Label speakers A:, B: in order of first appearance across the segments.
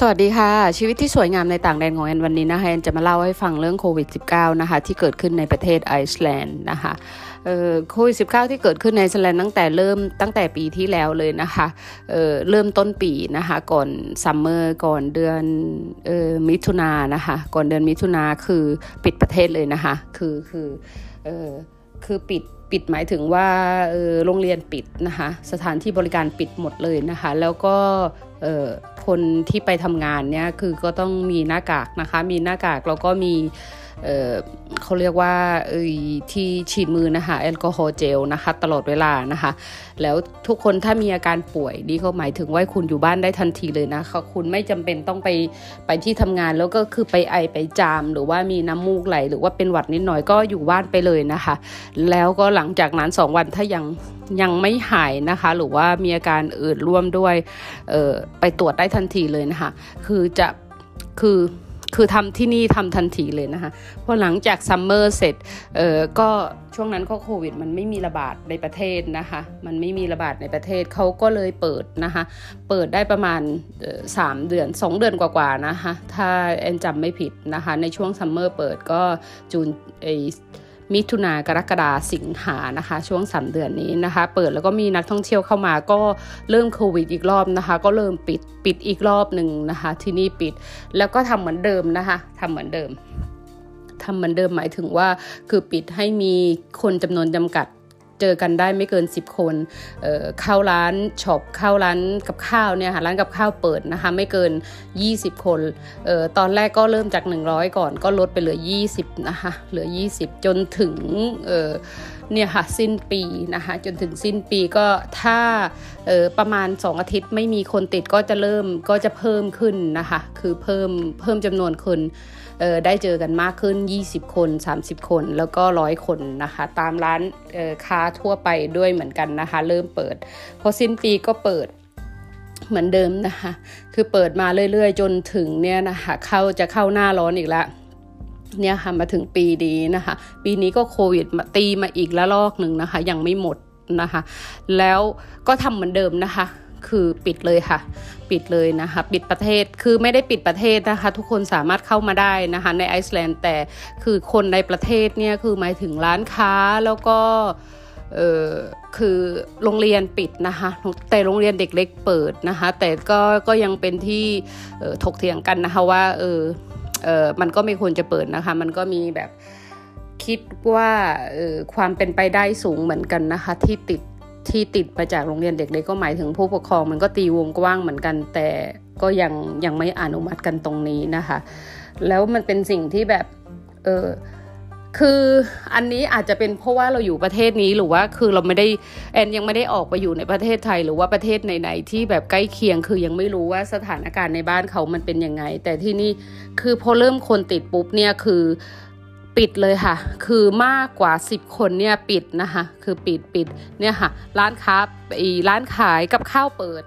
A: สวัสดีค่ะ ชีวิตที่สวยงามในต่างแดนของแอนวันนี้นะคะแอนจะมาเล่าให้ฟังเรื่องโควิด -19 นะคะที่เกิดขึ้นในประเทศไอซ์แลนด์นะคะโควิด -19 ที่เกิดขึ้นในไอซ์แลนด์ตั้งแต่เริ่มตั้งแต่ปีที่แล้วเลยนะคะเเริ่มต้นปีนะคะก่อน summer ก่อนเดือนมิถุนานะคะก่อนเดือนมิถุนาคือปิดประเทศเลยนะคะคือคือคือปิดปิดหมายถึงว่าโรงเรียนปิดนะคะสถานที่บริการปิดหมดเลยนะคะแล้วก็ คนที่ไปทำงานเนี่ยคือก็ต้องมีหน้ากากนะคะ มีหน้ากากแล้วก็มี เขาเรียกว่าที่ฉีดมือนะคะแอลกอฮอล์เจลนะคะตลอดเวลานะคะ แล้วทุกคนถ้ามีอาการป่วยนี่เขาหมายถึงว่าคุณอยู่บ้านได้ทันทีเลยนะคะคุณไม่จำเป็นต้องไปไปที่ทำงานแล้วก็คือไปไอไปจาม หรือว่ามีน้ำมูกไหล หรือว่าเป็นหวัดนิดหน่อยก็อยู่บ้านไปเลยนะคะ แล้วก็หลังจากนั้น 2 วันถ้ายังยังไม่หายนะคะ หรือว่ามีอาการอื่นร่วมด้วยไปตรวจได้ทันทีเลยนะคะ คือจะคือ คือทำที่นี่ทำทันทีเลยนะคะพอหลังจากซัมเมอร์เสร็จเออก็ช่วงนั้นก็โควิด มันไม่มีระบาดในประเทศนะคะ มันไม่มีระบาดในประเทศเขาก็เลยเปิดนะคะ เปิดได้ประมาณสามเดือนสองเดือนกว่าๆนะคะ ถ้าแอนจำไม่ผิดนะคะ ในช่วงซัมเมอร์เปิดก็June ไอ มิถุนากรกฎาสิงหานะคะ ช่วงสามเดือนนี้นะคะ เปิดแล้วก็มีนักท่องเที่ยวเข้ามาก็เริ่มโควิดอีกรอบนะคะ ก็เริ่มปิดปิดอีกรอบหนึ่งนะคะ ที่นี่ปิดแล้วก็ทำเหมือนเดิมนะคะทำเหมือนเดิมทำเหมือนเดิมหมายถึงว่าคือปิดให้มีคนจำนวนจำกัด เจอกันได้ไม่เกิน 10 คนเข้าร้านช็อปเข้าร้านกับข้าวเนี่ยค่ะร้านกับข้าวเปิดนะคะไม่เกิน 20 คนออตอนแรกก็เริ่มจาก 100 ก่อนก็ลดไปเหลือ 20นะคะเหลือ 20 จนถึงเนี่ยค่ะสิ้นปีนะคะจนถึงสิ้นปีก็ถ้าประมาณ 2 อาทิตย์ไม่มีคนติดก็จะเริ่มก็จะเพิ่มขึ้นนะคะคือเพิ่มเพิ่มจำนวนคน ได้เจอกันมากขึ้น 20 คน 30 คน แล้วก็ร้อยคนนะคะ ตามร้านค้าทั่วไปด้วยเหมือนกันนะคะ เริ่มเปิด พอสิ้นปีก็เปิดเหมือนเดิมนะคะ คือเปิดมาเรื่อยๆ จนถึงเนี่ยนะคะเข้าจะเข้าหน้าร้อนอีกแล้วเนี่ยค่ะมาถึงปีนี้นะคะ ปีนี้ก็โควิดมาตีมาอีกแล้วลอกหนึ่งนะคะ ยังไม่หมดนะคะ แล้วก็ทำเหมือนเดิมนะคะ คือปิดเลยค่ะ ปิดเลยนะคะ ปิดประเทศคือไม่ได้ปิดประเทศนะคะ ทุกคนสามารถเข้ามาได้นะคะ ในไอซ์แลนด์แต่คือคนในประเทศเนี่ยคือหมายถึงร้านค้าแล้วก็เออคือโรงเรียนปิดนะคะ แต่โรงเรียนเด็กเล็กเปิดนะคะ แต่ก็ก็ยังเป็นที่ถกเถียงกันนะคะว่าเออเออมันก็ไม่ควรจะเปิดนะคะ มันก็มีแบบคิดว่าความเป็นไปได้สูงเหมือนกันนะคะ ที่ติด ที่ติดมาจากโรงเรียนเด็กเล็กก็หมายถึงผู้ปกครองมันก็ตีวงกว้างเหมือนกัน แต่ก็ยังยังไม่อนุมัติกันตรงนี้นะคะ แล้วมันเป็นสิ่งที่แบบเออคืออันนี้อาจจะเป็นเพราะว่าเราอยู่ประเทศนี้หรือว่าคือเราไม่ได้แอนยังไม่ได้ออกไปอยู่ในประเทศไทย หรือว่าประเทศไหนๆที่แบบใกล้เคียง คือยังไม่รู้ว่าสถานการณ์ในบ้านเขามันเป็นยังไง แต่ที่นี่คือพอเริ่มคนติดปุ๊บเนี่ยคือ ปิดเลยค่ะ คือมากกว่า 10 คนเนี่ยปิดนะคะ คือปิดปิดเนี่ยค่ะ ร้านค้าร้านขายกับข้าวเปิด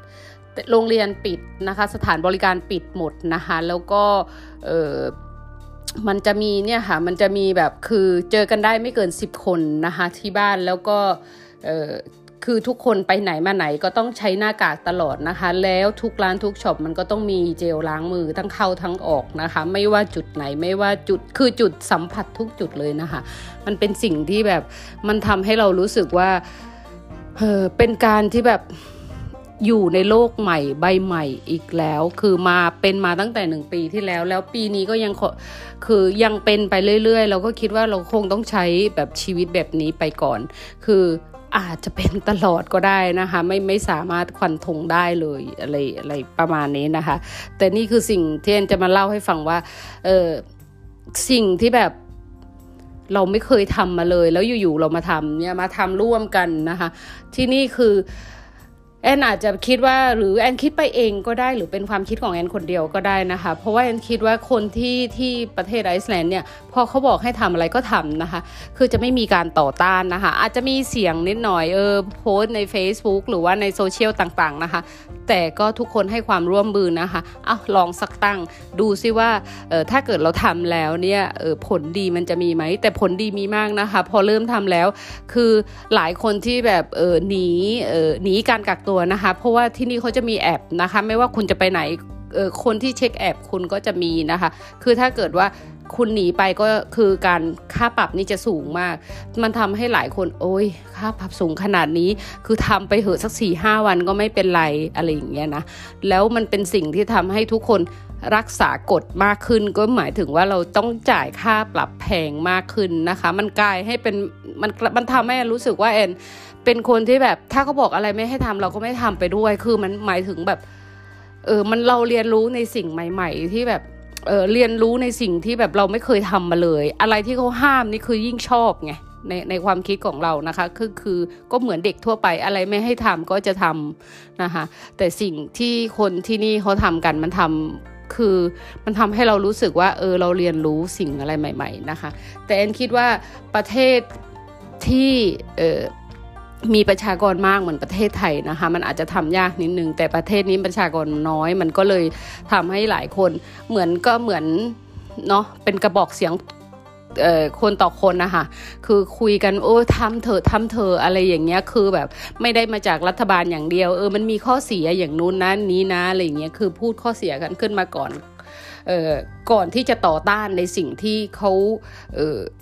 A: โรงเรียนปิดนะคะ สถานบริการปิดหมดนะคะ แล้วก็เออมันจะมีเนี่ยค่ะ มันจะมีแบบคือเจอกันได้ไม่เกิน 10 คนนะคะที่บ้านแล้วก็เออ คือทุกคนไปไหนมาไหนก็ต้องใช้หน้ากากตลอดนะคะ แล้วทุกร้านทุกช็อปมันก็ต้องมีเจลล้างมือทั้งเข้าทั้งออกนะคะ ไม่ว่าจุดไหนไม่ว่าจุดคือจุดสัมผัสทุกจุดเลยนะคะ มันเป็นสิ่งที่แบบมันทำให้เรารู้สึกว่าเออเป็นการที่แบบอยู่ในโลกใหม่ใบใหม่อีกแล้ว คือมาเป็นมาตั้งแต่หนึ่งปีที่แล้ว แล้วปีนี้ก็ยังคือยังเป็นไปเรื่อยๆ เราก็คิดว่าเราคงต้องใช้แบบชีวิตแบบนี้ไปก่อน คือ อาจจะเป็นตลอดก็ได้นะคะ ไม่ไม่สามารถควันทงได้เลยอะไรอะไรประมาณนี้นะคะ แต่นี่คือสิ่งที่แอนจะมาเล่าให้ฟังว่าเออสิ่งที่แบบเราไม่เคยทำมาเลย แล้วอยู่ๆเรามาทำเนี่ยมาทำร่วมกันนะคะ ที่นี่คือ แอนอาจจะคิดว่าหรือแอนคิดไปเองก็ได้หรือเป็นความคิดของแอนคนเดียวก็ได้นะคะ เพราะว่าแอนคิดว่าคนที่ที่ประเทศไอซ์แลนด์เนี่ยพอเขาบอกให้ทำอะไรก็ทำนะคะ คือจะไม่มีการต่อต้านนะคะ อาจจะมีเสียงนิดหน่อยเออโพสต์ใน Facebook หรือว่าในโซเชียลต่างๆนะคะ แต่ก็ทุกคนให้ความร่วมมือนะคะเอาลองสักตั้งดูซิว่าเออถ้าเกิดเราทำแล้วเนี่ยเออผลดีมันจะมีไหมแต่ผลดีมีมากนะคะ พอเริ่มทำแล้ว คือหลายคนที่แบบเออหนีเออหนีการกักตัวนะคะ เพราะว่าที่นี่เขาจะมีแอปนะคะ ไม่ว่าคุณจะไปไหนคนที่เช็คแอบคุณก็จะมีนะคะ คือถ้าเกิดว่าคุณหนีไปก็คือการค่าปรับนี่จะสูงมาก มันทำให้หลายคนโอ้ยค่าปรับสูงขนาดนี้ คือทำไปเหอะสักสี่ห้าวันก็ไม่เป็นไรอะไรอย่างเงี้ยนะ แล้วมันเป็นสิ่งที่ทำให้ทุกคนรักษากฎมากขึ้น ก็หมายถึงว่าเราต้องจ่ายค่าปรับแพงมากขึ้นนะคะ มันกลายให้เป็นมันมันทำให้รู้สึกว่าแอน เป็นคนที่แบบถ้าเขาบอกอะไรไม่ให้ทำเราก็ไม่ทำไปด้วย คือมันหมายถึงแบบ เออมันเราเรียนรู้ในสิ่งใหม่ ๆ ที่แบบเออเรียนรู้ในสิ่งที่แบบเราไม่เคยทำมาเลย อะไรที่เขาห้ามนี่คือยิ่งชอบไงในในความคิดของเรานะคะคือคือก็เหมือนเด็กทั่วไปอะไรไม่ให้ทำก็จะทำนะคะแต่สิ่งที่คนที่นี่เขาทำกันมันทำคือมันทำให้เรารู้สึกว่าเออเราเรียนรู้สิ่งอะไรใหม่ ๆนะคะ แต่แอนคิดว่าประเทศที่เออ มีประชากรมากเหมือนประเทศไทยนะคะ มันอาจจะทำยากนิดนึง แต่ประเทศนี้ประชากรน้อย มันก็เลยทำให้หลายคนเหมือนก็เหมือนเนาะเป็นกระบอกเสียงคนต่อคนนะคะคือคุยกันโอ้ทำเถอะทำเถอะอะไรอย่างเงี้ยคือแบบไม่ได้มาจากรัฐบาลอย่างเดียวเออมันมีข้อเสียอย่างนู้นนะนี้นะอะไรเงี้ยคือพูดข้อเสียกันขึ้นมาก่อนก่อนที่จะต่อต้านในสิ่งที่เขา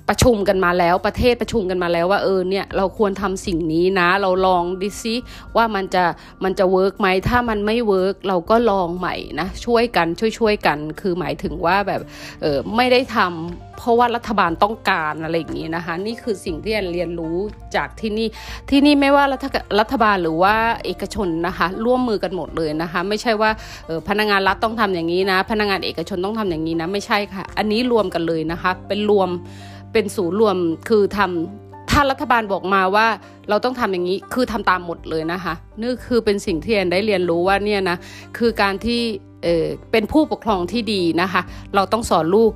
A: ประชุมกันมาแล้วประเทศประชุมกันมาแล้วว่าเออเนี่ยเราควรทำสิ่งนี้นะ เราลองดิซิว่ามันจะมันจะ work ไหมถ้ามันไม่ work เราก็ลองใหม่นะช่วยกันช่วยช่วยกัน คือหมายถึงว่าแบบเออไม่ได้ทำเพราะว่ารัฐบาลต้องการอะไรอย่างนี้นะคะ นี่คือสิ่งที่แอนเรียนรู้จากที่นี่ที่นี่ไม่ว่ารัฐรัฐบาลหรือว่าเอกชนนะคะ ร่วมมือกันหมดเลยนะคะ ไม่ใช่ว่าพนักงานรัฐต้องทำอย่างนี้นะ พนักงานเอกชนต้องทำอย่างนี้นะไม่ใช่ค่ะ อันนี้รวมกันเลยนะคะ เป็นรวมเป็นศูนย์รวมคือทำถ้ารัฐบาลบอกมาว่าเราต้องทำอย่างนี้คือทำตามหมดเลยนะคะนี่คือเป็นสิ่งที่แอนได้เรียนรู้ว่าเนี่ยนะคือการที่เเป็นผู้ปกครองที่ดีนะคะ เราต้องสอนลูก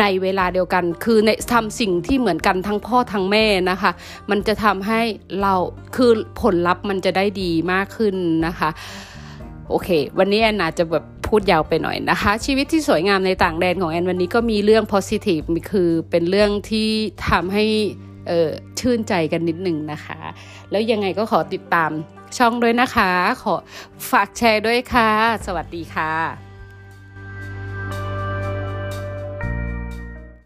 A: ในเวลาเดียวกัน คือในทำสิ่งที่เหมือนกันทั้งพ่อทั้งแม่นะคะ มันจะทำให้เราคือผลลัพธ์มันจะได้ดีมากขึ้นนะคะ โอเค วันนี้แอนอาจจะแบบพูดยาวไปหน่อยนะคะ ชีวิตที่สวยงามในต่างแดนของแอนวันนี้ก็มีเรื่อง positive คือเป็นเรื่องที่ทำให้เออชื่นใจกันนิดหนึ่งนะคะ แล้วยังไงก็ขอติดตามช่องด้วยนะคะ ขอฝากแชร์ด้วยค่ะ สวัสดีค่ะ